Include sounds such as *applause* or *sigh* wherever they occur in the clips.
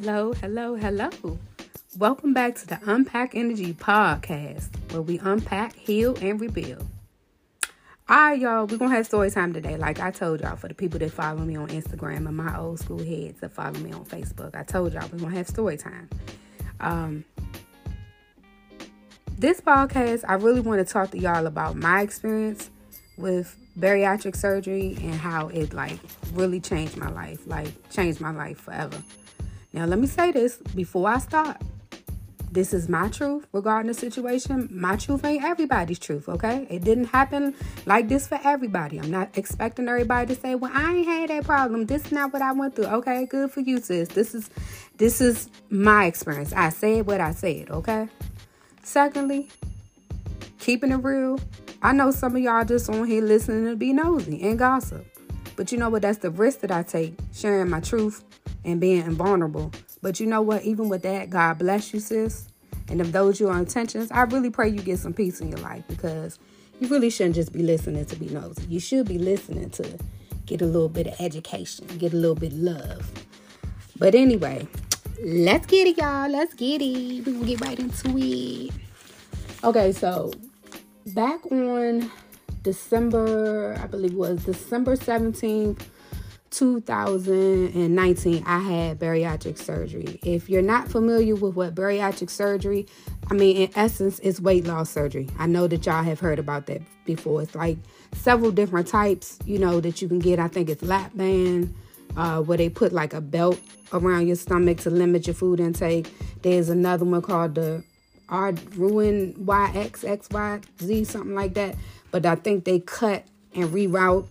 Hello, hello, hello. Welcome back to the Unpack Energy podcast, where we unpack, heal, and rebuild. All right, y'all, we're going to have story time today. Like I told y'all, for the people that follow me on Instagram and my old school heads that follow me on Facebook, I told y'all we're going to have story time. Um, this podcast, I really want to talk to y'all about my experience with bariatric surgery and how it like really changed my life, like changed my life forever. Now, let me say this before I start. This is my truth regarding the situation. My truth ain't everybody's truth, okay? It didn't happen like this for everybody. I'm not expecting everybody to say, "Well, I ain't had that problem. This is not what I went through." Okay, good for you, sis. This is this is my experience. I said what I said, okay? Secondly, keeping it real. I know some of y'all just on here listening to be nosy and gossip. But you know what? That's the risk that I take, sharing my truth and being invulnerable. But you know what? Even with that, God bless you, sis. And if those your intentions, I really pray you get some peace in your life because you really shouldn't just be listening to be nosy. You should be listening to get a little bit of education, get a little bit of love. But anyway, let's get it, y'all. Let's get it. We will get right into it. Okay, so back on December, I believe it was December 17th, 2019, I had bariatric surgery. If you're not familiar with what bariatric surgery, I mean, in essence, it's weight loss surgery. I know that y'all have heard about that before. It's like several different types, you know, that you can get. I think it's lap band, uh, where they put like a belt around your stomach to limit your food intake. There's another one called the R Ruin YXXYZ, something like that. But I think they cut and reroute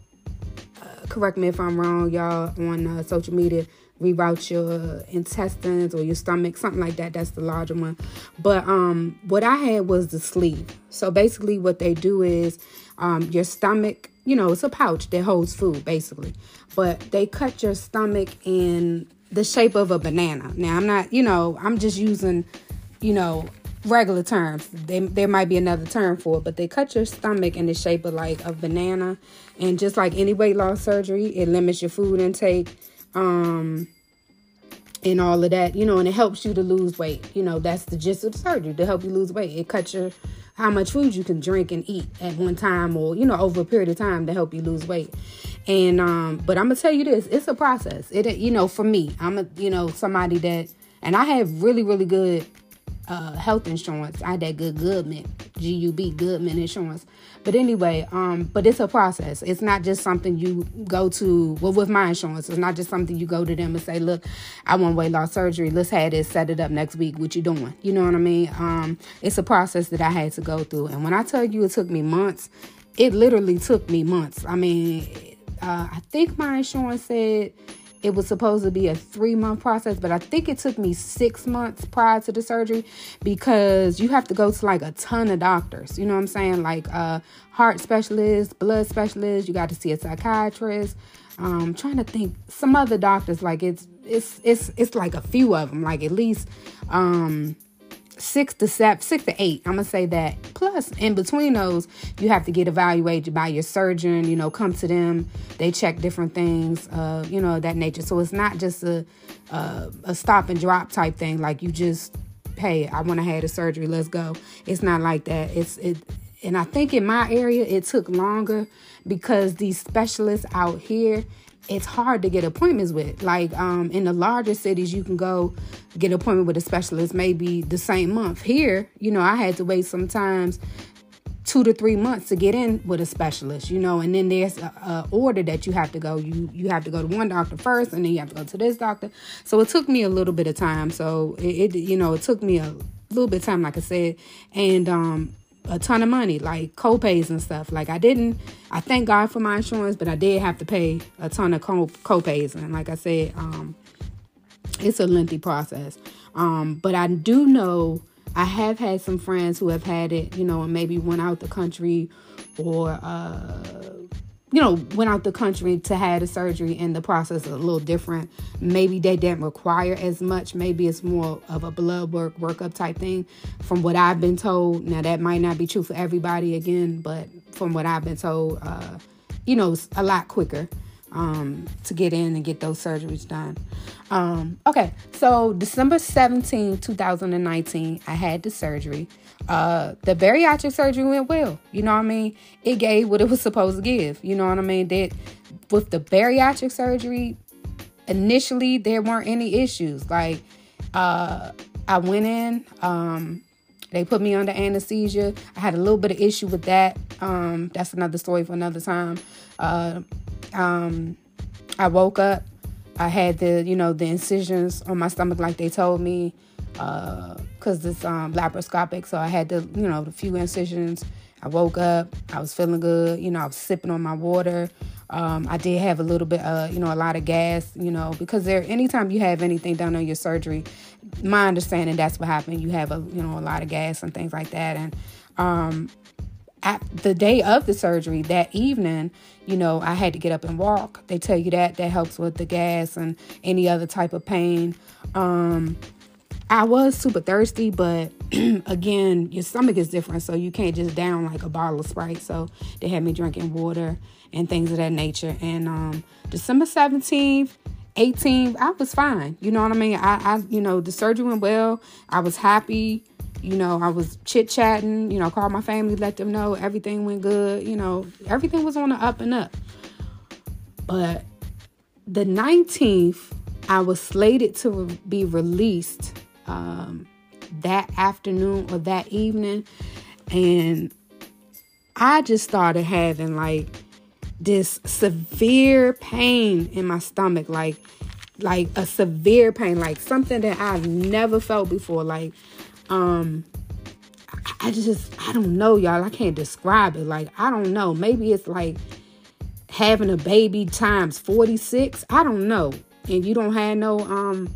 correct me if I'm wrong, y'all, on uh, social media. Reroute your intestines or your stomach, something like that. That's the larger one. But um, what I had was the sleeve. So basically, what they do is um, your stomach, you know, it's a pouch that holds food, basically. But they cut your stomach in the shape of a banana. Now, I'm not, you know, I'm just using, you know, regular terms. They, there might be another term for it, but they cut your stomach in the shape of like a banana. And just like any weight loss surgery, it limits your food intake. Um, and all of that, you know, and it helps you to lose weight. You know, that's the gist of the surgery to help you lose weight. It cuts your how much food you can drink and eat at one time or, you know, over a period of time to help you lose weight. And um, but I'm gonna tell you this, it's a process. It you know, for me, I'm a you know, somebody that and I have really, really good uh, health insurance. I had that good Goodman, G U B Goodman insurance. But anyway, um, but it's a process. It's not just something you go to. Well, with my insurance, it's not just something you go to them and say, "Look, I want weight loss surgery. Let's have this. Set it up next week. What you doing?" You know what I mean? Um, it's a process that I had to go through. And when I tell you it took me months, it literally took me months. I mean, uh, I think my insurance said it was supposed to be a three month process, but I think it took me six months prior to the surgery because you have to go to like a ton of doctors. You know what I'm saying? Like uh, heart specialist, blood specialist. You got to see a psychiatrist. Um, trying to think some other doctors. Like it's it's it's it's like a few of them. Like at least um six to seven, six to eight. I'm gonna say that. Plus, in between those, you have to get evaluated by your surgeon. You know, come to them. They check different things. Uh, you know that nature. So it's not just a a, a stop and drop type thing. Like you just, hey, I want to have a surgery. Let's go. It's not like that. It's it. And I think in my area, it took longer because these specialists out here it's hard to get appointments with. Like um, in the larger cities, you can go get appointment with a specialist maybe the same month. Here, you know, I had to wait sometimes two to three months to get in with a specialist, you know, and then there's a, a, order that you have to go. You you have to go to one doctor first, and then you have to go to this doctor. So it took me a little bit of time. So it, it you know it took me a little bit of time, like I said, and um, a ton of money, like co-pays and stuff. Like I didn't, I thank God for my insurance, but I did have to pay a ton of co- co-pays. And like I said, um, it's a lengthy process. Um, but I do know I have had some friends who have had it, you know, and maybe went out the country or uh, you know, went out the country to have the surgery and the process is a little different. Maybe they didn't require as much. Maybe it's more of a blood work, workup type thing from what I've been told. Now, that might not be true for everybody again, but from what I've been told, uh, you know, a lot quicker. um, to get in and get those surgeries done. Um, okay, so December 17, 2019, I had the surgery. Uh, the bariatric surgery went well. You know what I mean? It gave what it was supposed to give. You know what I mean? That with the bariatric surgery, initially there weren't any issues. Like, uh, I went in, um, they put me under anesthesia. I had a little bit of issue with that. Um, that's another story for another time. Uh, um, I woke up. I had the, you know, the incisions on my stomach like they told me, because uh, it's um, laparoscopic. So I had the, you know, the few incisions. I woke up. I was feeling good. You know, I was sipping on my water. Um, I did have a little bit, uh, you know, a lot of gas, you know, because there, anytime you have anything done on your surgery, my understanding that's what happened. You have a, you know, a lot of gas and things like that. And um, at the day of the surgery, that evening, you know, I had to get up and walk. They tell you that that helps with the gas and any other type of pain. Um, I was super thirsty, but *clears throat* again, your stomach is different, so you can't just down like a bottle of Sprite. So they had me drinking water and things of that nature. And um, December 17th, 18th, I was fine. You know what I mean? I, I, you know, the surgery went well. I was happy. You know, I was chit chatting, you know, called my family, let them know everything went good. You know, everything was on the up and up. But the 19th, I was slated to be released um, that afternoon or that evening. And I just started having like this severe pain in my stomach, like like a severe pain, like something that I've never felt before. Like, um, I just I don't know, y'all. I can't describe it. Like, I don't know. Maybe it's like having a baby times 46. I don't know. And you don't have no um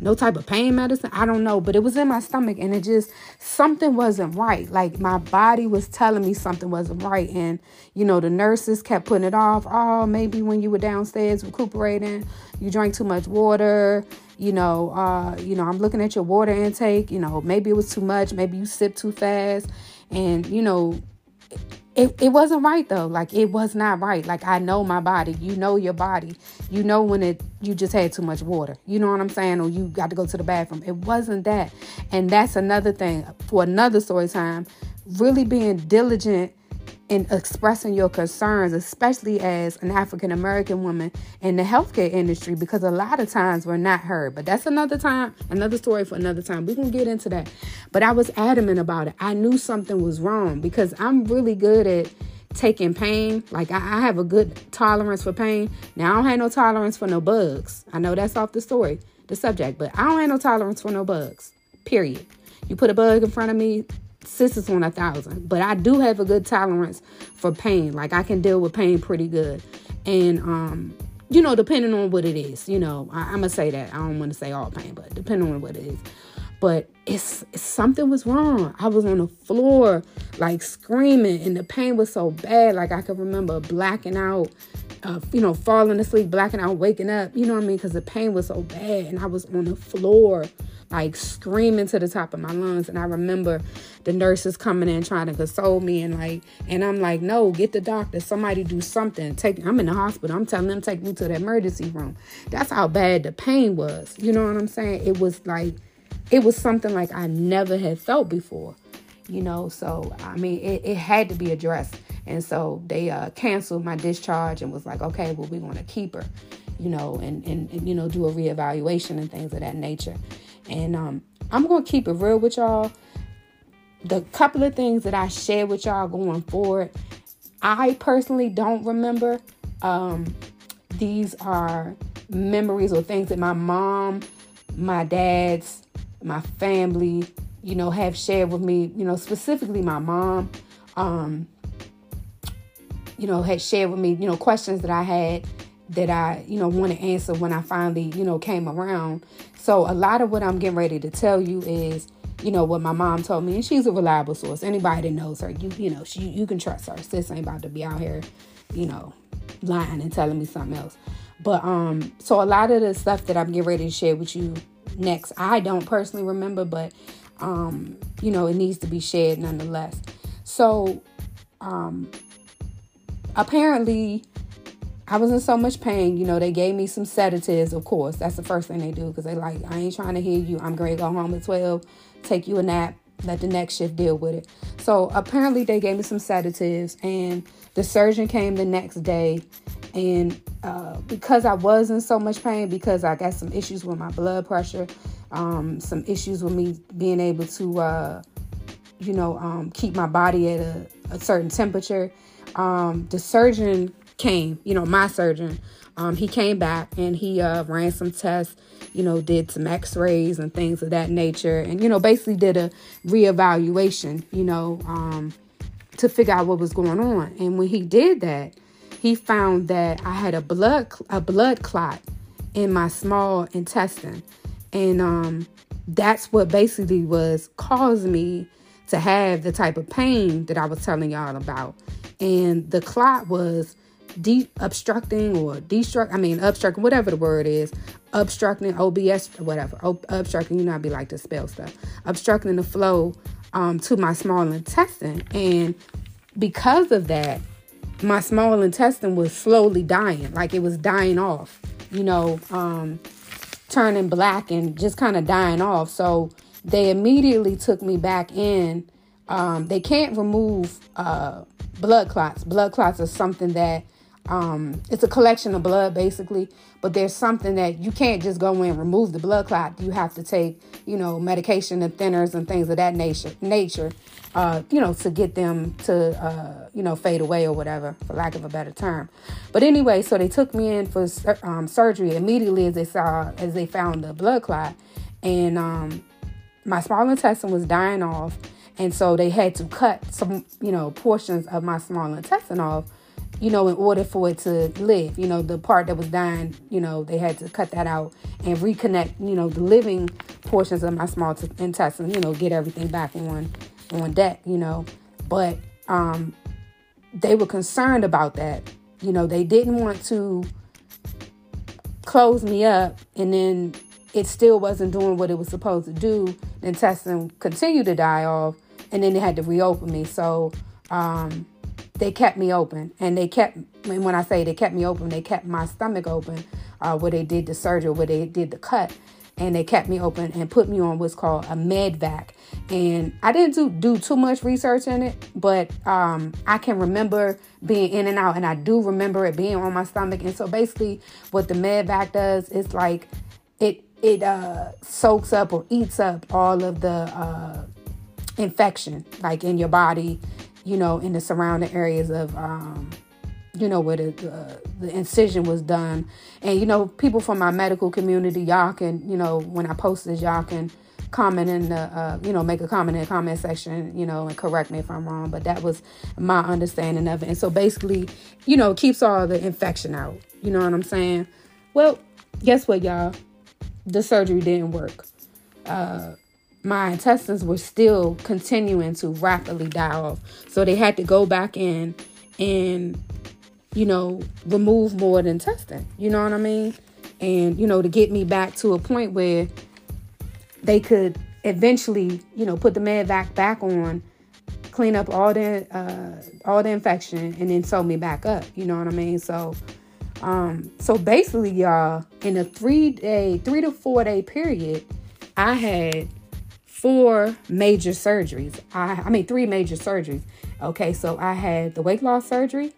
no type of pain medicine. I don't know, but it was in my stomach and it just something wasn't right. Like my body was telling me something wasn't right. And you know, the nurses kept putting it off. Oh, maybe when you were downstairs recuperating, you drank too much water. You know, uh, you know, I'm looking at your water intake, you know, maybe it was too much, maybe you sipped too fast. And, you know, it, it wasn't right though. Like it was not right. Like i know my body. You know your body. You know when it you just had too much water. You know what i'm saying? Or you got to go to the bathroom. It wasn't that. And that's another thing. For another story time really being diligent in expressing your concerns, especially as an African American woman in the healthcare industry, because a lot of times we're not heard. But that's another time, another story for another time. We can get into that. But I was adamant about it. I knew something was wrong because I'm really good at taking pain. Like I, I have a good tolerance for pain. Now I don't have no tolerance for no bugs. I know that's off the story, the subject, but I don't have no tolerance for no bugs. Period. You put a bug in front of me, sisters on a thousand. But I do have a good tolerance for pain. Like I can deal with pain pretty good. And um, you know, depending on what it is, you know, I, am gonna say that. I don't want to say all pain, but depending on what it is. But it's, it's something was wrong. I was on the floor, like screaming, and the pain was so bad. Like I could remember blacking out, uh, you know, falling asleep, blacking out, waking up. You know what I mean? Because the pain was so bad, and I was on the floor like screaming to the top of my lungs. And I remember the nurses coming in trying to console me and like, and I'm like, no, get the doctor. Somebody do something. Take. I'm in the hospital. I'm telling them take me to the emergency room. That's how bad the pain was. You know what I'm saying? It was like, it was something like I never had felt before. You know, so I mean, it, it had to be addressed. And so they uh, canceled my discharge and was like, okay, well, we're going to keep her, you know, and, and, and, you know, do a reevaluation and things of that nature. And um, I'm going to keep it real with y'all. The couple of things that I share with y'all going forward, I personally don't remember. Um, these are memories or things that my mom, my dad's, my family, you know, have shared with me, you know, specifically my mom, um, you know, had shared with me, you know, questions that I had that I, you know, want to answer when I finally, you know, came around. So a lot of what I'm getting ready to tell you is, you know, what my mom told me, and she's a reliable source. Anybody that knows her, you, you know, she, you can trust her. Sis ain't about to be out here, you know, lying and telling me something else. But um, so a lot of the stuff that I'm getting ready to share with you next, I don't personally remember, but um, you know, it needs to be shared nonetheless. So um, apparently I was in so much pain. You know, they gave me some sedatives, of course. That's the first thing they do because they like, I ain't trying to hear you. I'm going to go home at 12, take you a nap, let the next shift deal with it. So apparently they gave me some sedatives and the surgeon came the next day. And uh, because I was in so much pain, because I got some issues with my blood pressure, um, some issues with me being able to, uh, you know, um, keep my body at a, a certain temperature, um, the surgeon came, you know, my surgeon, um, he came back and he uh, ran some tests, you know, did some x rays and things of that nature, and, you know, basically did a reevaluation, you know, um, to figure out what was going on. And when he did that, he found that I had a blood a blood clot in my small intestine, and um, that's what basically was causing me to have the type of pain that I was telling y'all about. And the clot was de- obstructing or destruct I mean obstructing whatever the word is obstructing OBS whatever obstructing you know I be like to spell stuff obstructing the flow um, to my small intestine and because of that my small intestine was slowly dying like it was dying off you know um, turning black and just kind of dying off. So they immediately took me back in. Um, they can't remove uh, blood clots. Blood clots are something that um, it's a collection of blood basically, but there's something that you can't just go in and remove the blood clot. You have to take, you know, medication and thinners and things of that nature, nature, uh, you know, to get them to, uh, you know, fade away or whatever, for lack of a better term. But anyway, so they took me in for um, surgery immediately as they saw, as they found the blood clot, and um, my small intestine was dying off, and so they had to cut some, you know, portions of my small intestine off you know, in order for it to live. You know, the part that was dying, you know, they had to cut that out and reconnect, you know, the living portions of my small t- intestine, you know, get everything back on on deck, you know. But um they were concerned about that. You know, they didn't want to close me up and then it still wasn't doing what it was supposed to do. The intestine continued to die off and then they had to reopen me. So um they kept me open and they kept and when i say they kept me open they kept my stomach open uh, where they did the surgery where they did the cut and they kept me open and put me on what's called a med vac. And i didn't do, do too much research in it but um, i can remember being in and out and i do remember it being on my stomach. And so basically what the med vac does is like it it uh, soaks up or eats up all of the uh, infection like in your body you know, in the surrounding areas of, um, you know, where the, uh, the incision was done. And, you know, people from my medical community, y'all can, you know, when I post this, y'all can comment in the, uh, you know, make a comment in the comment section, you know, and correct me if I'm wrong. But that was my understanding of it. And so basically, you know, keeps all the infection out. You know what I'm saying? Well, guess what, y'all? The surgery didn't work. Uh, my intestines were still continuing to rapidly die off. So they had to go back in and, you know, remove more of the intestine. You know what I mean? And, you know, to get me back to a point where they could eventually, you know, put the med vac back on, clean up all the uh, all the infection, and then sew me back up. You know what I mean? So, um, so basically, y'all, in a three day, three to four day period, I had four major surgeries. I, I mean, three major surgeries. Okay, so I had the weight loss surgery.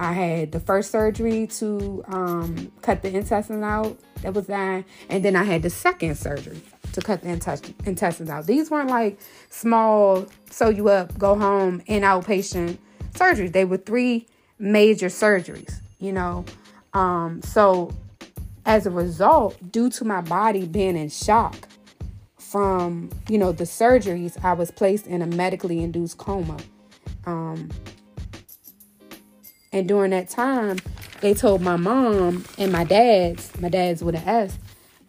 I had the first surgery to um, cut the intestine out that was dying, and then I had the second surgery to cut the intestines out. These weren't like small, sew you up, go home, in outpatient surgeries. They were three major surgeries, you know. Um, so as a result, due to my body being in shock, from you know the surgeries i was placed in a medically induced coma. Um, and during that time they told my mom and my dad's my dad's with an s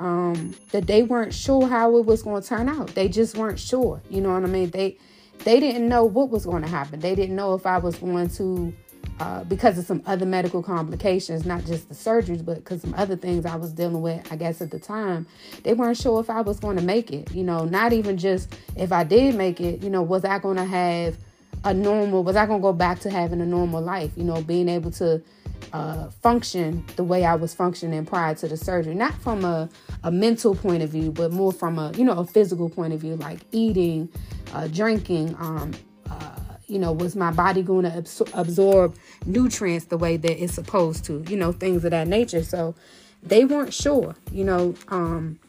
um, that they weren't sure how it was going to turn out. They just weren't sure you know what i mean? They they didn't know what was going to happen. They didn't know if i was going to uh, because of some other medical complications, not just the surgeries, but because some other things I was dealing with, I guess at the time, they weren't sure if I was going to make it. You know, not even just if I did make it, you know, was I going to have a normal, was I going to go back to having a normal life, you know, being able to uh, function the way I was functioning prior to the surgery. Not from a, a mental point of view, but more from a you know a physical point of view, like eating, uh, drinking. Um, uh, you know, was my body going to absor- absorb nutrients the way that it's supposed to? You know, things of that nature. So they weren't sure. You know, um,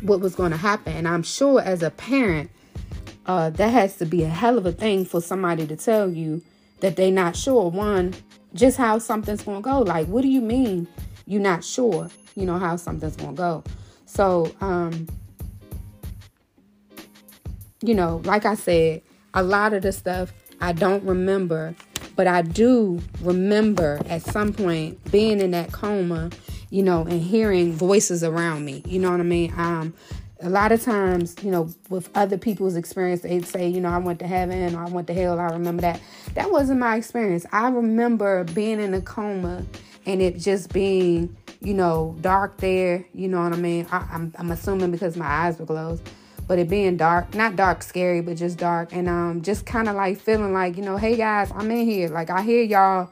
what was going to happen, and I'm sure as a parent. Uh, that has to be a hell of a thing for somebody to tell you that they're not sure. One, just how something's going to go. Like, what do you mean you're not sure, you know, how something's going to go? So, um, you know, like I said, a lot of the stuff I don't remember, but I do remember at some point being in that coma, you know, and hearing voices around me. You know what I mean? Um, a lot of times, you know, with other people's experience, they'd say, you know, I went to heaven or I went to hell. I remember that. That wasn't my experience. I remember being in a coma and it just being, you know, dark there. You know what I mean? I, I'm, I'm assuming because my eyes were closed, but it being dark, not dark, scary, but just dark. And um, just kind of like feeling like, you know, hey guys, I'm in here. Like I hear y'all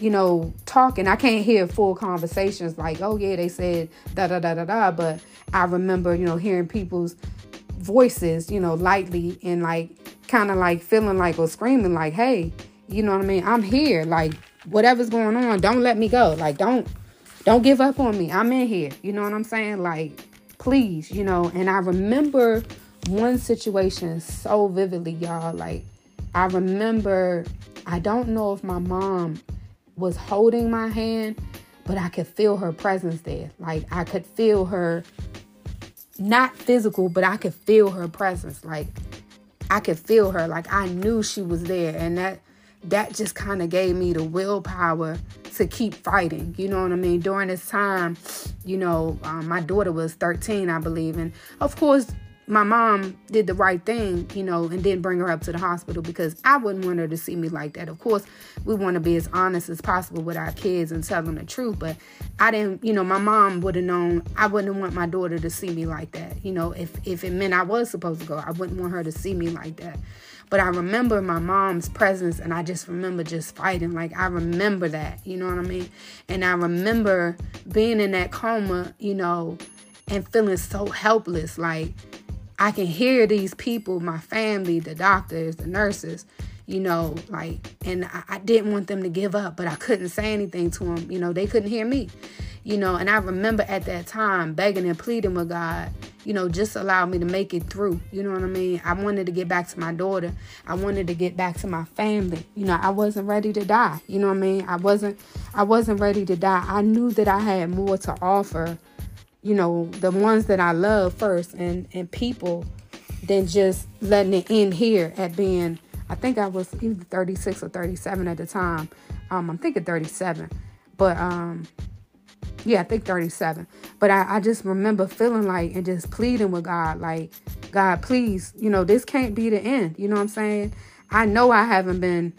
you know, talking. I can't hear full conversations like, oh yeah, they said da da da da da. But I remember, you know, hearing people's voices, you know, lightly and like kind of like feeling like or screaming like, hey, you know what I mean? I'm here. Like whatever's going on, don't let me go. Like don't don't give up on me. I'm in here. You know what I'm saying? Like please, you know. And I remember one situation so vividly, y'all. Like I remember I don't know if my mom was holding my hand, but I could feel her presence there. Like I could feel her not physical, but I could feel her presence. Like I could feel her. Like I knew she was there. And that that just kind of gave me the willpower to keep fighting. You know what I mean? During this time, you know, um, my daughter was 13, I believe. And of course, my mom did the right thing, you know, and didn't bring her up to the hospital because I wouldn't want her to see me like that. Of course, we want to be as honest as possible with our kids and tell them the truth, but I didn't, you know, my mom would have known I wouldn't want my daughter to see me like that. You know, if if it meant I was supposed to go, I wouldn't want her to see me like that. But I remember my mom's presence and I just remember just fighting. Like I remember that, you know what I mean? And I remember being in that coma, you know, and feeling so helpless like I can hear these people, my family, the doctors, the nurses, you know, like, and I, I, didn't want them to give up, but I couldn't say anything to them. You know, they couldn't hear me, you know, and I remember at that time begging and pleading with God, you know, just allow me to make it through. You know what I mean? I wanted to get back to my daughter. I wanted to get back to my family. You know, I wasn't ready to die. You know what I mean? I wasn't I wasn't ready to die. I knew that I had more to offer you know, the ones that I love first and, and people than just letting it end here at being, I think I was either 36 or 37 at the time. Um, I'm thinking 37, but um, yeah, I think 37. But I, I just remember feeling like and just pleading with God, like, God, please, you know, this can't be the end. You know what I'm saying? I know I haven't been,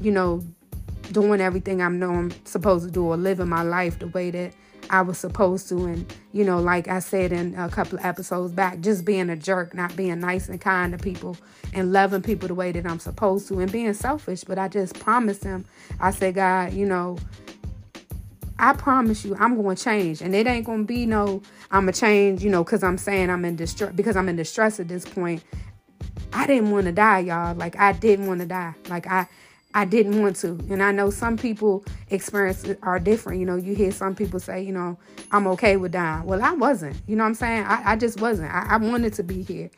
you know, doing everything I know I'm supposed to do or living my life the way that I was supposed to. And, you know, like I said in a couple of episodes back, just being a jerk, not being nice and kind to people and loving people the way that I'm supposed to and being selfish. But I just promised him, I said, God, you know, I promise you, I'm going to change. And it ain't going to be no, I'm going to change, you know, because I'm saying I'm in distress, because I'm in distress at this point. I didn't want to die, y'all. Like, I didn't want to die. Like, I, I didn't want to. And I know some people experience are different. You know, you hear some people say, you know, I'm okay with dying. Well, I wasn't. You know what I'm saying? I, I just wasn't. I, I, wanted to be here.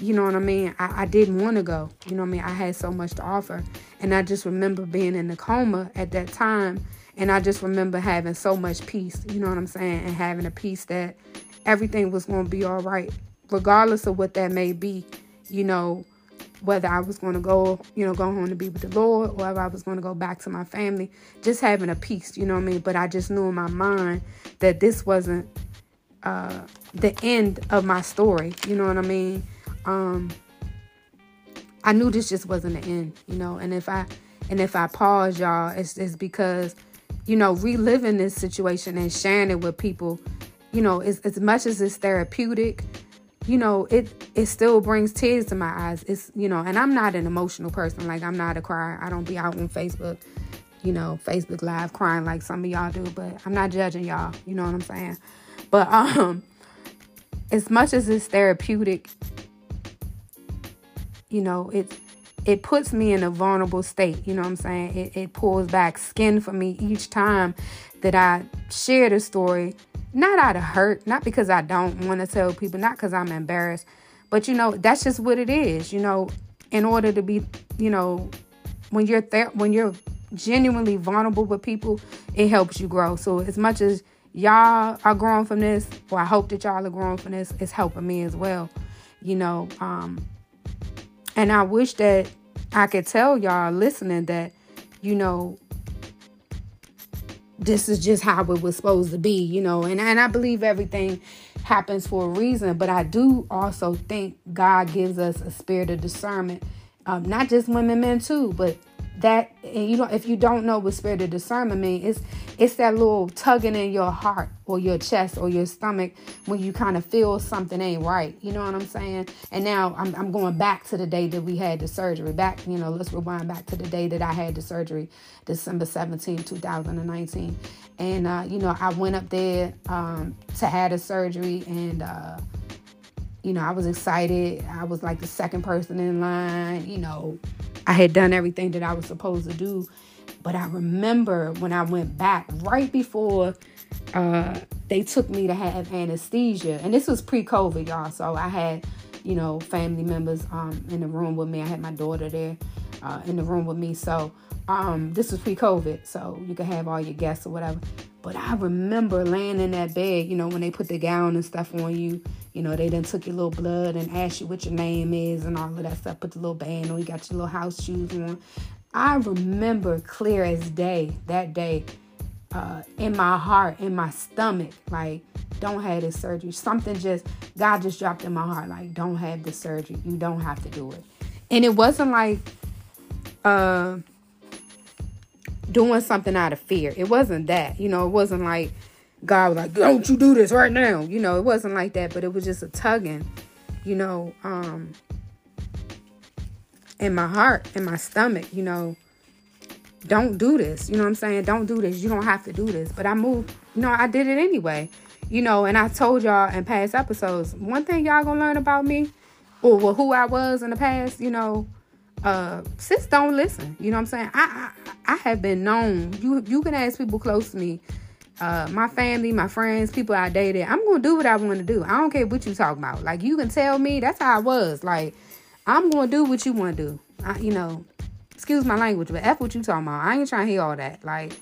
You know what I mean? I, I didn't want to go. You know what I mean? I had so much to offer. And I just remember being in the coma at that time. And I just remember having so much peace. You know what I'm saying? And having a peace that everything was going to be all right, regardless of what that may be. You know, whether I was going to go, you know, go home to be with the Lord or whether I was going to go back to my family, just having a peace, you know what I mean? But I just knew in my mind that this wasn't uh, the end of my story, you know what I mean? Um, I knew this just wasn't the end, you know, and if I and if I pause, y'all, it's, it's because, you know, reliving this situation and sharing it with people, you know, as, as much as it's therapeutic, you know, it it still brings tears to my eyes. It's you know, and I'm not an emotional person. Like I'm not a crier. I don't be out on Facebook, you know, Facebook Live crying like some of y'all do, but I'm not judging y'all. You know what I'm saying? But um, as much as it's therapeutic, you know, it it puts me in a vulnerable state. You know what I'm saying? It, it pulls back skin for me each time that I share the story. Not out of hurt, not because I don't want to tell people, not because I'm embarrassed, but you know, that's just what it is. You know, in order to be, you know, when you're there, when you're genuinely vulnerable with people, it helps you grow. So as much as y'all are growing from this, or I hope that y'all are growing from this, it's helping me as well. You know, um, and I wish that I could tell y'all listening that, you know, this is just how it was supposed to be, you know, and, and I believe everything happens for a reason, but I do also think God gives us a spirit of discernment, um, not just women, men too, but that and you know if you don't know what spirit of discernment means it's it's that little tugging in your heart or your chest or your stomach when you kind of feel something ain't right. You know what i'm saying? And now I'm, I'm going back to the day that we had the surgery. Back you know let's rewind back to the day that i had the surgery december 17 2019 and uh, you know i went up there um, to have the surgery and uh, you know i was excited i was like the second person in line you know I had done everything that I was supposed to do. But I remember when I went back right before uh, they took me to have anesthesia, and this was pre-COVID, y'all. So I had, you know, family members um, in the room with me. I had my daughter there uh, in the room with me. So um, this was pre-COVID, so you could have all your guests or whatever. But I remember laying in that bed, you know, when they put the gown and stuff on you, you know, they then took your little blood and asked you what your name is and all of that stuff. Put the little band on, you got your little house shoes on. I remember clear as day that day uh, in my heart, in my stomach, like, don't have this surgery. Something just, God just dropped in my heart, like, don't have this surgery. You don't have to do it. And it wasn't like uh, doing something out of fear. It wasn't that. You know, it wasn't like, God was like, don't you do this right now. You know, it wasn't like that, but it was just a tugging, you know, um, in my heart, in my stomach, you know, don't do this. You know what I'm saying? Don't do this. You don't have to do this. But I moved, you know, I did it anyway. You know, and I told y'all in past episodes, one thing y'all gonna learn about me or well, who I was in the past, you know, uh sis don't listen. You know what I'm saying? I I, I have been known. You you can ask people close to me uh, my family, my friends, people I dated, I'm gonna do what I want to do. I don't care what you talk about. Like you can tell me that's how I was. Like I'm gonna do what you want to do. I, you know, excuse my language, but f what you talking about. I ain't trying to hear all that. Like,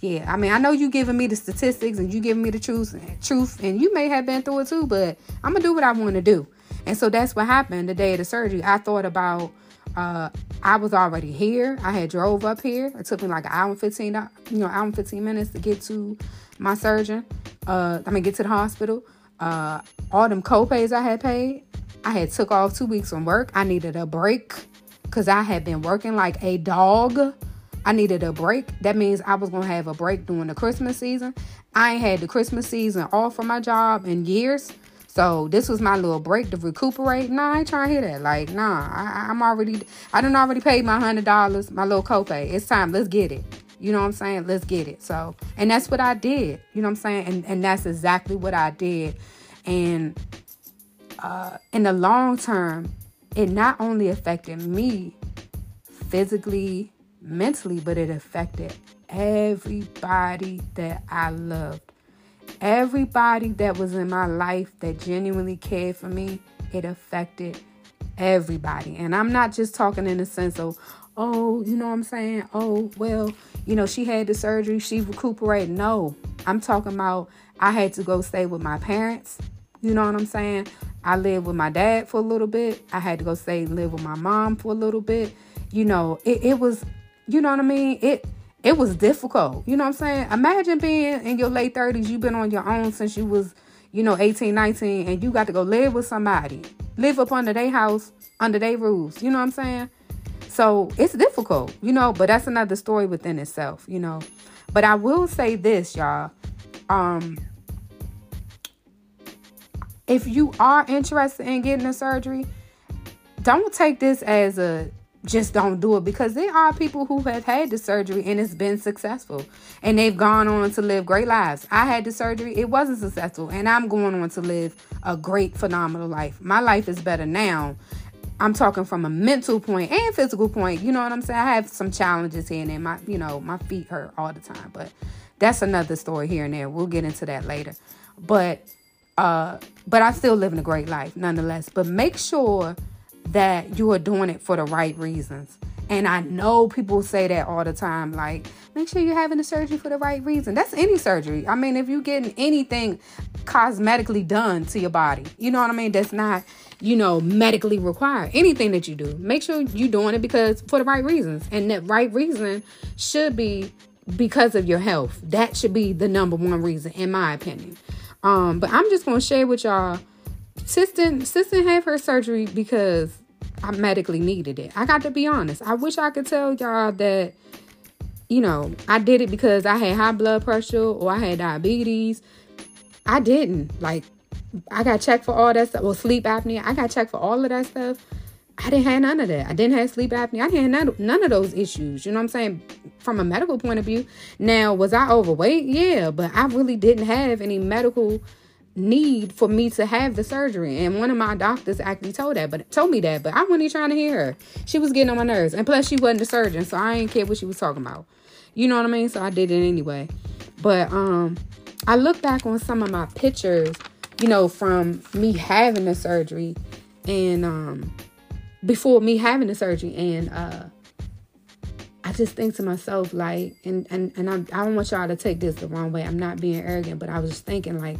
yeah, I mean I know you giving me the statistics and you giving me the truth, truth, and you may have been through it too, but I'm gonna do what I want to do. And so that's what happened the day of the surgery. I thought about uh, I was already here. I had drove up here. It took me like an hour and 15, you know, hour and 15 minutes to get to my surgeon. Uh, I mean, get to the hospital. Uh, all them co-pays I had paid. I had took off two weeks from work. I needed a break because I had been working like a dog. I needed a break. That means I was gonna have a break during the Christmas season. I ain't had the Christmas season off from my job in years. So this was my little break to recuperate. Nah, I ain't trying to hear that. Like, nah, I, am already, I done already paid my hundred dollars, my little copay. It's time. Let's get it. You know what I'm saying? Let's get it. So, and that's what I did. You know what I'm saying? And and that's exactly what I did. And uh, in the long term, it not only affected me physically, mentally, but it affected everybody that I loved. Everybody that was in my life that genuinely cared for me, it affected everybody. And I'm not just talking in the sense of, oh, you know what I'm saying? Oh, well, you know, she had the surgery, she recuperated. No, I'm talking about I had to go stay with my parents. You know what I'm saying? I lived with my dad for a little bit. I had to go stay and live with my mom for a little bit. You know, it, it was, you know what I mean? It it was difficult. You know what I'm saying? Imagine being in your late 30s, you've been on your own since you was, you know, 18, 19, and you got to go live with somebody. Live up under their house, under their rules. You know what I'm saying? So it's difficult, you know, but that's another story within itself, you know. But I will say this, y'all. Um if you are interested in getting a surgery, don't take this as a just don't do it because there are people who have had the surgery and it's been successful and they've gone on to live great lives. I had the surgery, it wasn't successful, and I'm going on to live a great, phenomenal life. My life is better now. I'm talking from a mental point and physical point. You know what I'm saying? I have some challenges here and there. My, you know, my feet hurt all the time, but that's another story here and there. We'll get into that later. But, uh, but I still living a great life nonetheless. But make sure that you are doing it for the right reasons. And I know people say that all the time, like, make sure you're having the surgery for the right reason. That's any surgery. I mean, if you're getting anything cosmetically done to your body, you know what I mean? That's not, you know, medically required. Anything that you do, make sure you're doing it because for the right reasons. And that right reason should be because of your health. That should be the number one reason, in my opinion. Um, but I'm just gonna share with y'all Sis didn't, sis didn't have her surgery because I medically needed it. I got to be honest. I wish I could tell y'all that, you know, I did it because I had high blood pressure or I had diabetes. I didn't. Like, I got checked for all that stuff. Well, sleep apnea. I got checked for all of that stuff. I didn't have none of that. I didn't have sleep apnea. I didn't have none, none of those issues. You know what I'm saying? From a medical point of view. Now, was I overweight? Yeah, but I really didn't have any medical need for me to have the surgery. And one of my doctors actually told that, but told me that, but I wasn't even trying to hear her. She was getting on my nerves. And plus she wasn't a surgeon, so I didn't care what she was talking about. You know what I mean? So I did it anyway. But um I look back on some of my pictures, you know, from me having the surgery and um before me having the surgery and uh I just think to myself like and and and I, I don't want y'all to take this the wrong way. I'm not being arrogant, but I was just thinking like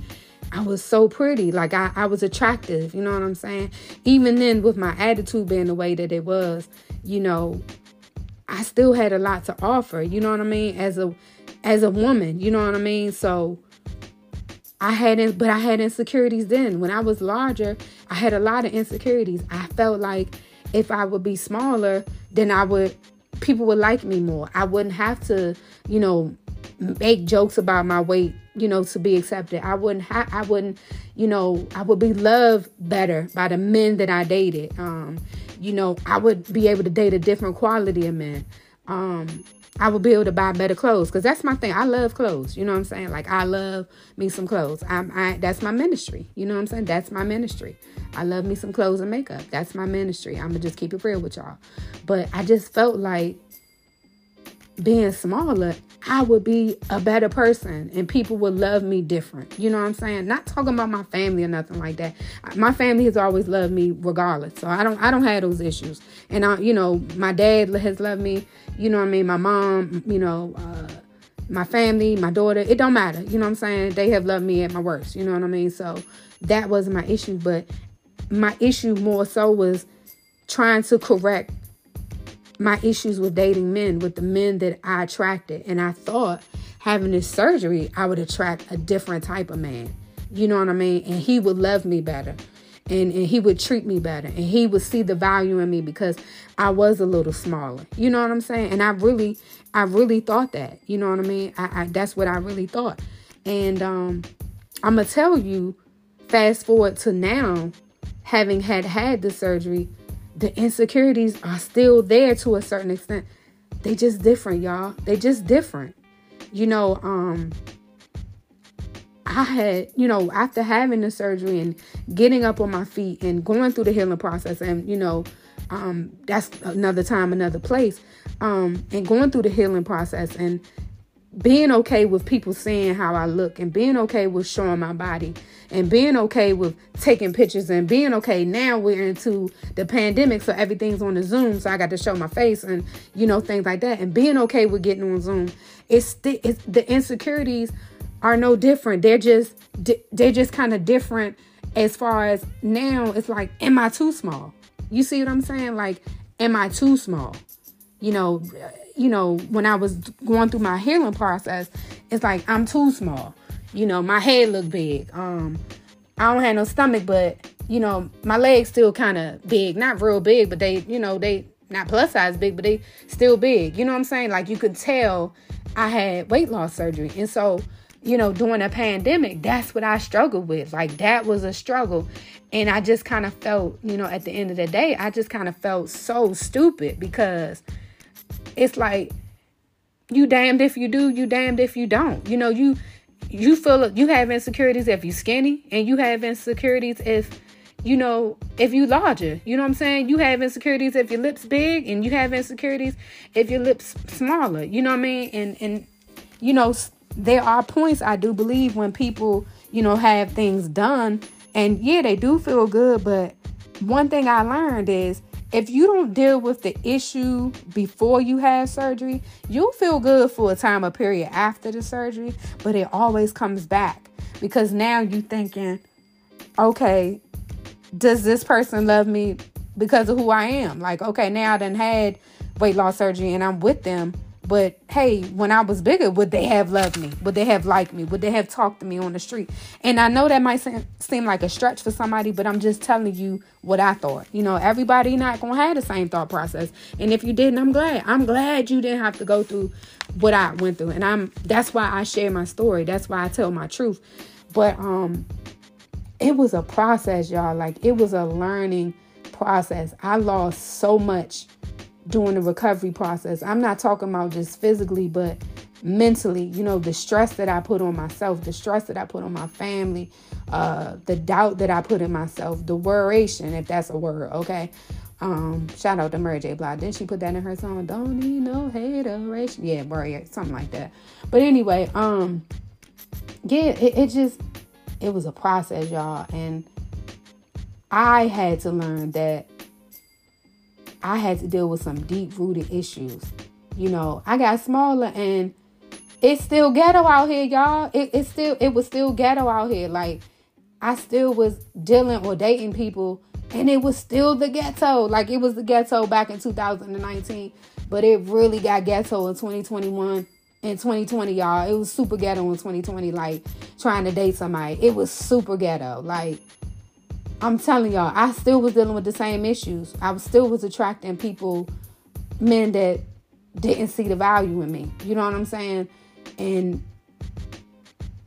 I was so pretty. Like I, I was attractive, you know what I'm saying? Even then with my attitude being the way that it was, you know, I still had a lot to offer, you know what I mean? As a as a woman, you know what I mean? So I had but I had insecurities then. When I was larger, I had a lot of insecurities. I felt like if I would be smaller, then I would people would like me more. I wouldn't have to, you know, make jokes about my weight, you know, to be accepted. I wouldn't ha- I wouldn't, you know, I would be loved better by the men that I dated. Um, you know, I would be able to date a different quality of men. Um, I would be able to buy better clothes because that's my thing. I love clothes. You know what I'm saying? Like I love me some clothes. I'm, I that's my ministry. You know what I'm saying? That's my ministry. I love me some clothes and makeup. That's my ministry. I'm gonna just keep it real with y'all. But I just felt like being smaller, I would be a better person and people would love me different. You know what I'm saying? Not talking about my family or nothing like that. My family has always loved me regardless. So I don't I don't have those issues. And I you know, my dad has loved me, you know what I mean? My mom, you know, uh, my family, my daughter, it don't matter. You know what I'm saying? They have loved me at my worst. You know what I mean? So that wasn't my issue, but my issue more so was trying to correct my issues with dating men, with the men that I attracted. And I thought having this surgery, I would attract a different type of man. You know what I mean? And he would love me better. And, and he would treat me better. And he would see the value in me because I was a little smaller. You know what I'm saying? And I really, I really thought that. You know what I mean? I, I that's what I really thought. And um, I'm gonna tell you, fast forward to now, having had had the surgery, the insecurities are still there to a certain extent. They just different, y'all. They just different. You know, um I had, you know, after having the surgery and getting up on my feet and going through the healing process and, you know, um that's another time, another place. Um and going through the healing process and being okay with people seeing how I look and being okay with showing my body and being okay with taking pictures and being okay. Now we're into the pandemic so everything's on the zoom so i got to show my face and you know things like that. And being okay with getting on zoom it's, the, it's the insecurities are no different. They're just they're just kind of different as far as now it's like am i too small? You see what i'm saying? Like am i too small? You know you know, when I was going through my healing process, it's like I'm too small. You know, my head look big. Um, I don't have no stomach, but you know, my legs still kind of big. Not real big, but they, you know, they not plus size big, but they still big. You know what I'm saying? Like you could tell I had weight loss surgery. And so you know, during a pandemic, that's what I struggled with. Like that was a struggle. And I just kind of felt, you know, at the end of the day, I just kind of felt so stupid because it's like you damned if you do, you damned if you don't. You know, you you feel you have insecurities if you skinny and you have insecurities if you know if you larger. You know what i'm saying? You have insecurities if your lips big and you have insecurities if your lips smaller. You know what i mean? And and you know there are points I do believe when people, you know, have things done and yeah, they do feel good, but one thing I learned is if you don't deal with the issue before you have surgery, you'll feel good for a time or period after the surgery, but it always comes back because now you're thinking, okay, does this person love me because of who I am? Like, okay, now I done had weight loss surgery and I'm with them but hey, when I was bigger, would they have loved me? Would they have liked me? Would they have talked to me on the street? And I know that might seem like a stretch for somebody, but I'm just telling you what I thought. You know, everybody not gonna have the same thought process. And if you didn't, I'm glad. I'm glad you didn't have to go through what I went through. And I'm that's why I share my story. That's why I tell my truth. But um it was a process, y'all. Like it was a learning process. I lost so much during the recovery process. I'm not talking about just physically, but mentally, you know, the stress that I put on myself, the stress that I put on my family, uh, the doubt that I put in myself, the worration, if that's a word, okay? Um, shout out to Mary J. Blige. Didn't she put that in her song? Don't need no hateration. Yeah, worry, something like that. But anyway, um, yeah, it, it just it was a process, y'all. And I had to learn that I had to deal with some deep rooted issues. You know, I got smaller and it's still ghetto out here, y'all. It, it's still it was still ghetto out here. Like I still was dealing or dating people and it was still the ghetto. Like it was the ghetto back in 2019, but it really got ghetto in 2021 and 2020, y'all. It was super ghetto in 2020 like trying to date somebody. It was super ghetto. Like I'm telling y'all, I still was dealing with the same issues. I was still was attracting people, men that didn't see the value in me. You know what I'm saying? And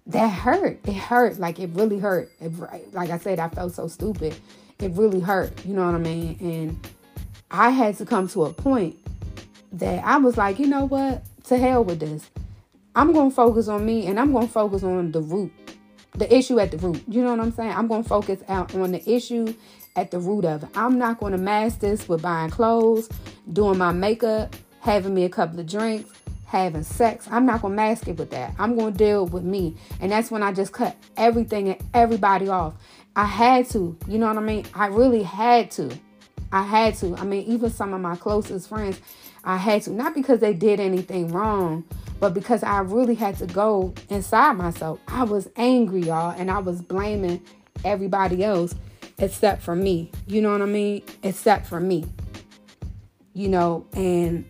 that hurt. It hurt. Like it really hurt. It, like I said, I felt so stupid. It really hurt. You know what I mean? And I had to come to a point that I was like, you know what? To hell with this. I'm going to focus on me and I'm going to focus on the root the issue at the root. You know what I'm saying? I'm going to focus out on the issue at the root of it. I'm not going to mask this with buying clothes, doing my makeup, having me a couple of drinks, having sex. I'm not going to mask it with that. I'm going to deal with me. And that's when I just cut everything and everybody off. I had to. You know what I mean? I really had to. I had to. I mean, even some of my closest friends, I had to. Not because they did anything wrong, but because I really had to go inside myself. I was angry, y'all, and I was blaming everybody else except for me. You know what I mean? Except for me. You know, and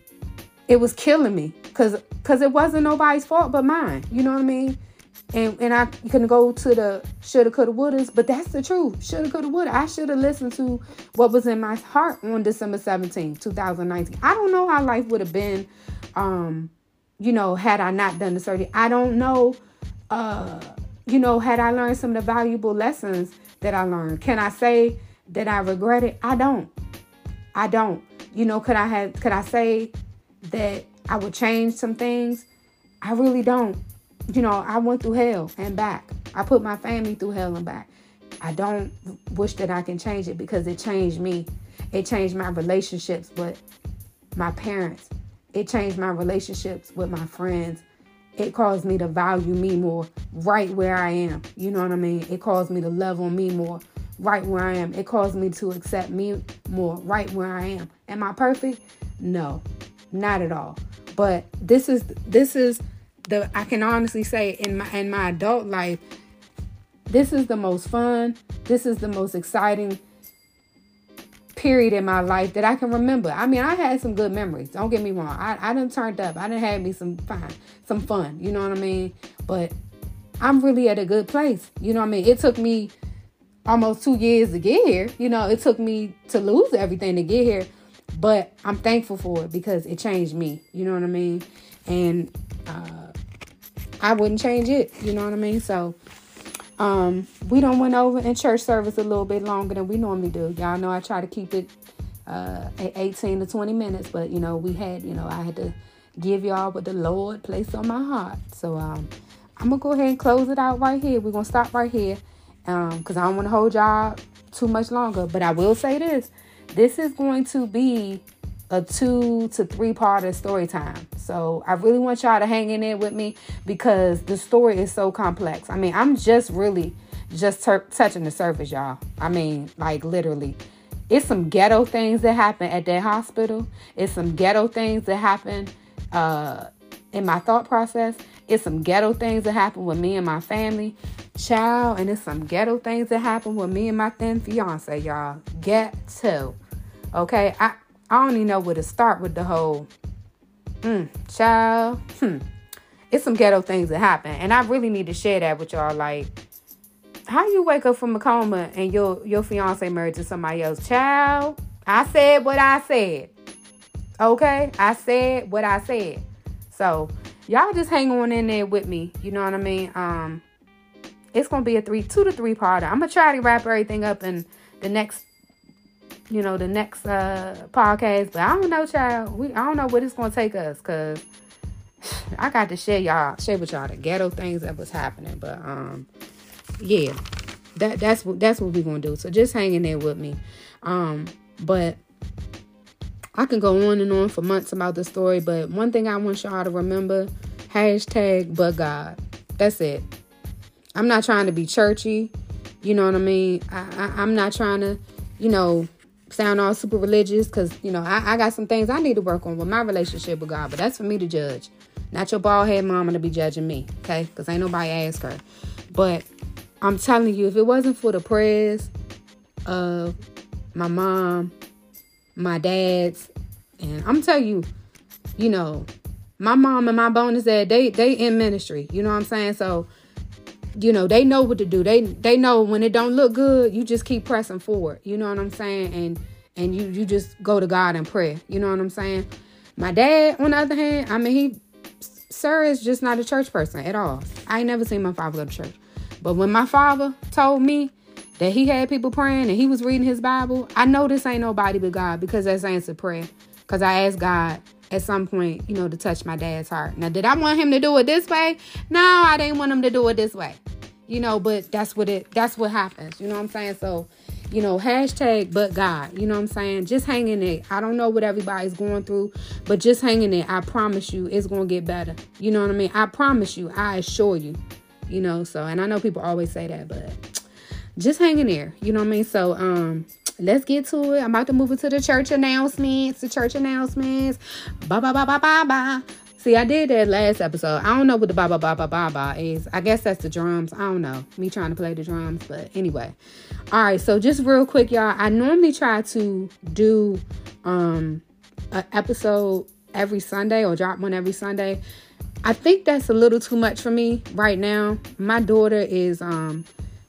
it was killing me cuz cuz it wasn't nobody's fault but mine. You know what I mean? And and I can go to the shoulda coulda wouldas, but that's the truth. Shoulda coulda woulda. I should have listened to what was in my heart on December 17, 2019. I don't know how life would have been um you know, had I not done the surgery. I don't know, uh, you know, had I learned some of the valuable lessons that I learned. Can I say that I regret it? I don't. I don't. You know, could I have could I say that I would change some things? I really don't. You know, I went through hell and back. I put my family through hell and back. I don't wish that I can change it because it changed me. It changed my relationships with my parents. It changed my relationships with my friends. It caused me to value me more right where I am. You know what I mean? It caused me to love on me more right where I am. It caused me to accept me more right where I am. Am I perfect? No, not at all. But this is this is the I can honestly say in my in my adult life, this is the most fun. This is the most exciting period in my life that I can remember. I mean, I had some good memories. Don't get me wrong. I, I done turned up. I done had me some fun, some fun. You know what I mean? But I'm really at a good place. You know what I mean? It took me almost two years to get here. You know, it took me to lose everything to get here. But I'm thankful for it because it changed me. You know what I mean? And uh, I wouldn't change it. You know what I mean? So um, we don't went over in church service a little bit longer than we normally do. Y'all know I try to keep it uh, 18 to 20 minutes, but you know, we had, you know, I had to give y'all what the Lord placed on my heart. So um, I'm gonna go ahead and close it out right here. We're gonna stop right here because um, I don't want to hold y'all too much longer. But I will say this: this is going to be a two to three part of story time. So I really want y'all to hang in there with me because the story is so complex. I mean, I'm just really just ter- touching the surface, y'all. I mean, like literally. It's some ghetto things that happen at that hospital. It's some ghetto things that happen uh, in my thought process. It's some ghetto things that happen with me and my family. Child, and it's some ghetto things that happen with me and my thin fiance, y'all. Get to. Okay, I I don't even know where to start with the whole mm, child. Hmm. It's some ghetto things that happen. And I really need to share that with y'all. Like, how you wake up from a coma and your your fiance married to somebody else? Child, I said what I said. Okay? I said what I said. So y'all just hang on in there with me. You know what I mean? Um, it's gonna be a three, two to three part. I'm gonna try to wrap everything up in the next you know, the next uh podcast. But I don't know, child. We I don't know what it's gonna take us because *sighs* I got to share y'all share with y'all the ghetto things that was happening. But um yeah. That that's what that's what we're gonna do. So just hang in there with me. Um, but I can go on and on for months about the story, but one thing I want y'all to remember, hashtag but God. That's it. I'm not trying to be churchy. You know what I mean? I, I, I'm not trying to, you know, sound all super religious because you know I, I got some things I need to work on with my relationship with God, but that's for me to judge. Not your bald head mama to be judging me, okay? Because ain't nobody asked her. But I'm telling you, if it wasn't for the prayers of my mom, my dad's, and I'm telling you, you know, my mom and my bonus dad, they they in ministry. You know what I'm saying? So you know they know what to do. They they know when it don't look good you just keep pressing forward. You know what i'm saying? And and you you just go to god and pray you know what i'm saying? My dad on the other hand i mean he sir is just not a church person at all. I ain't never seen my father go to church. But when my father told me that he had people praying and he was reading his bible i know this ain't nobody but god because that's answered prayer. Because i asked god at some point, you know, to touch my dad's heart. Now, did I want him to do it this way? No, I didn't want him to do it this way. You know, but that's what it that's what happens. You know what I'm saying? So, you know, hashtag but God. You know what I'm saying? Just hang in there. I don't know what everybody's going through, but just hang in there. I promise you it's gonna get better. You know what I mean? I promise you, I assure you. You know, so and I know people always say that, but just hang in there. You know what I mean? So um let's get to it. I'm about to move into the church announcements. The church announcements. Bye bye bye bye bye bye. See, I did that last episode. I don't know what the ba ba ba ba ba ba is. I guess that's the drums. I don't know. Me trying to play the drums, but anyway. All right, so just real quick, y'all. I normally try to do um an episode every Sunday or drop one every Sunday. I think that's a little too much for me right now. My daughter is um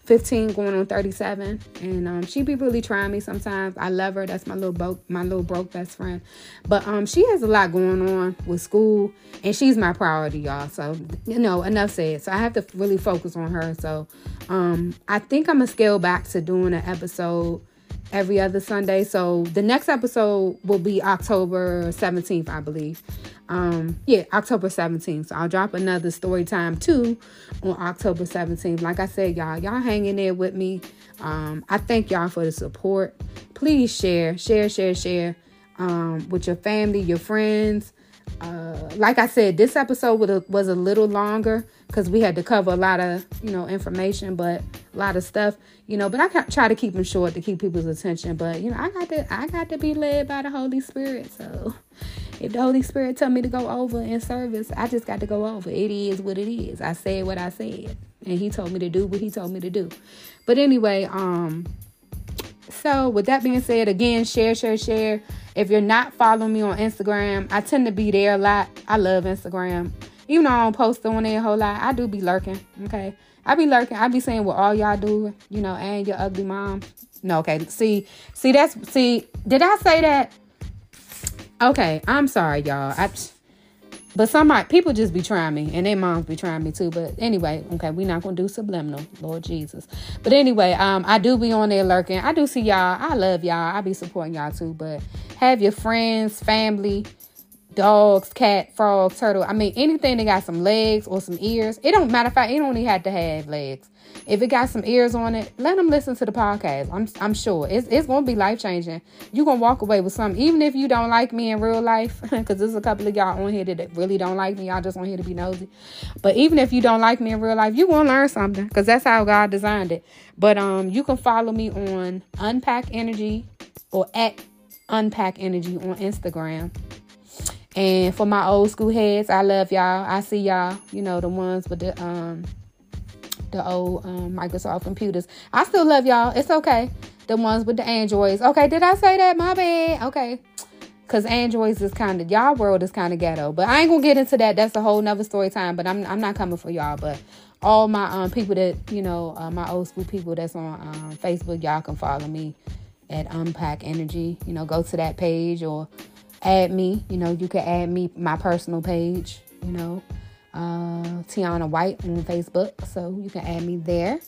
15 going on 37 and um, she be really trying me sometimes. I love her. That's my little broke my little broke best friend. But um, she has a lot going on with school. And she's my priority y'all. So you know enough said. So i have to really focus on her. So um, i think i'm gonna scale back to doing an episode every other Sunday. So the next episode will be October 17th, I believe. Um, yeah, October 17th. So I'll drop another story time too on October 17th. Like I said, y'all, y'all hang in there with me. Um, I thank y'all for the support. Please share, share, share, share um, with your family, your friends. Uh, like I said, this episode was a little longer because we had to cover a lot of you know information, but a lot of stuff, you know. But I try to keep them short to keep people's attention. But you know, I got to I got to be led by the Holy Spirit. So *laughs* if the Holy Spirit tell me to go over in service, I just got to go over. It is what it is. I said what I said, and He told me to do what He told me to do. But anyway, um, so with that being said, again, share, share, share. If you're not following me on Instagram, I tend to be there a lot. I love Instagram. Even though I don't post on there a whole lot, I do be lurking. Okay. I be lurking. I be saying what all y'all do, you know, and your ugly mom. No, okay. See, see, that's see, did I say that? Okay, I'm sorry, y'all. I But some people just be trying me, and their moms be trying me too. But anyway, okay, we not gonna do subliminal, Lord Jesus. But anyway, um, I do be on there lurking. I do see y'all. I love y'all. I be supporting y'all too. But have your friends, family, dogs, cat, frog, turtle. I mean, anything that got some legs or some ears. It don't matter if I. It only had to have legs. If it got some ears on it, let them listen to the podcast. I'm I'm sure it's it's gonna be life changing. You're gonna walk away with something, even if you don't like me in real life, *laughs* because there's a couple of y'all on here that really don't like me. Y'all just on here to be nosy. But even if you don't like me in real life, you're gonna learn something, because that's how God designed it. But um, you can follow me on Unpack Energy or at Unpack Energy on Instagram. And for my old school heads, I love y'all. I see y'all. You know the ones with the um the old um, Microsoft computers. I still love y'all. It's okay. The ones with the Androids. Okay, did I say that? My bad. Okay. Cause Androids is kind of y'all world is kind of ghetto, but I ain't gonna get into that. That's a whole nother story time. But I'm I'm not coming for y'all. But all my um people that you know uh, my old school people that's on um, Facebook, y'all can follow me at Unpack Energy. You know, go to that page or add me. You know, you can add me my personal page. You know, uh, Tiana White on Facebook. So you can add me there.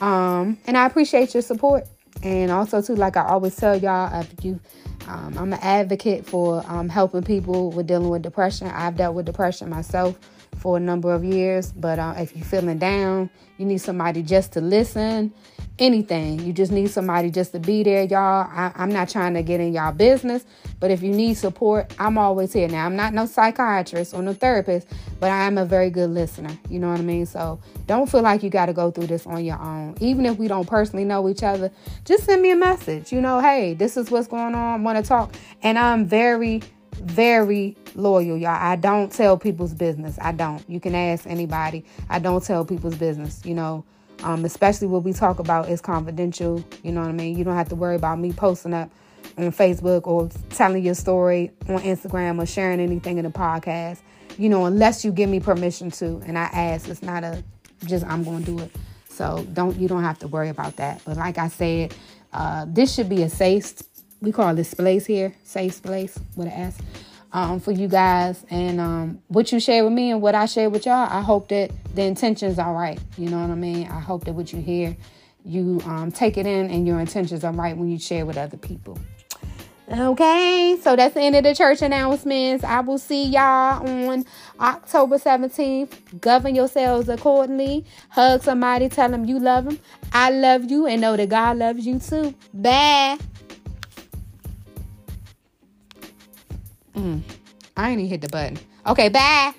Um, and I appreciate your support. And also, too, like I always tell y'all, if you, um, I'm an advocate for um, helping people with dealing with depression. I've dealt with depression myself for a number of years. But uh, if you're feeling down, you need somebody just to listen anything. You just need somebody just to be there, y'all. I, am not trying to get in y'all business, but if you need support, I'm always here. Now, I'm not no psychiatrist or no therapist, but I am a very good listener. You know what I mean? So don't feel like you got to go through this on your own. Even if we don't personally know each other, just send me a message. You know, hey, this is what's going on. Want to talk? And I'm very, very loyal, y'all. I don't tell people's business. I don't. You can ask anybody. I don't tell people's business. You know, um, especially what we talk about is confidential. You know what I mean? You don't have to worry about me posting up on Facebook or telling your story on Instagram or sharing anything in the podcast. You know, unless you give me permission to, and I ask. It's not a just I'm going to do it. So don't you don't have to worry about that. But like I said, uh, this should be a safe. We call this place here safe place with an S um, for you guys and um, what you share with me and what I share with y'all. I hope that the intentions are right. You know what I mean? I hope that what you hear, you um, take it in and your intentions are right when you share with other people. Okay, so that's the end of the church announcements. I will see y'all on October 17th. Govern yourselves accordingly. Hug somebody, tell them you love them. I love you, and know that God loves you too. Bye. Mm. I ain't even hit the button. Okay, bye.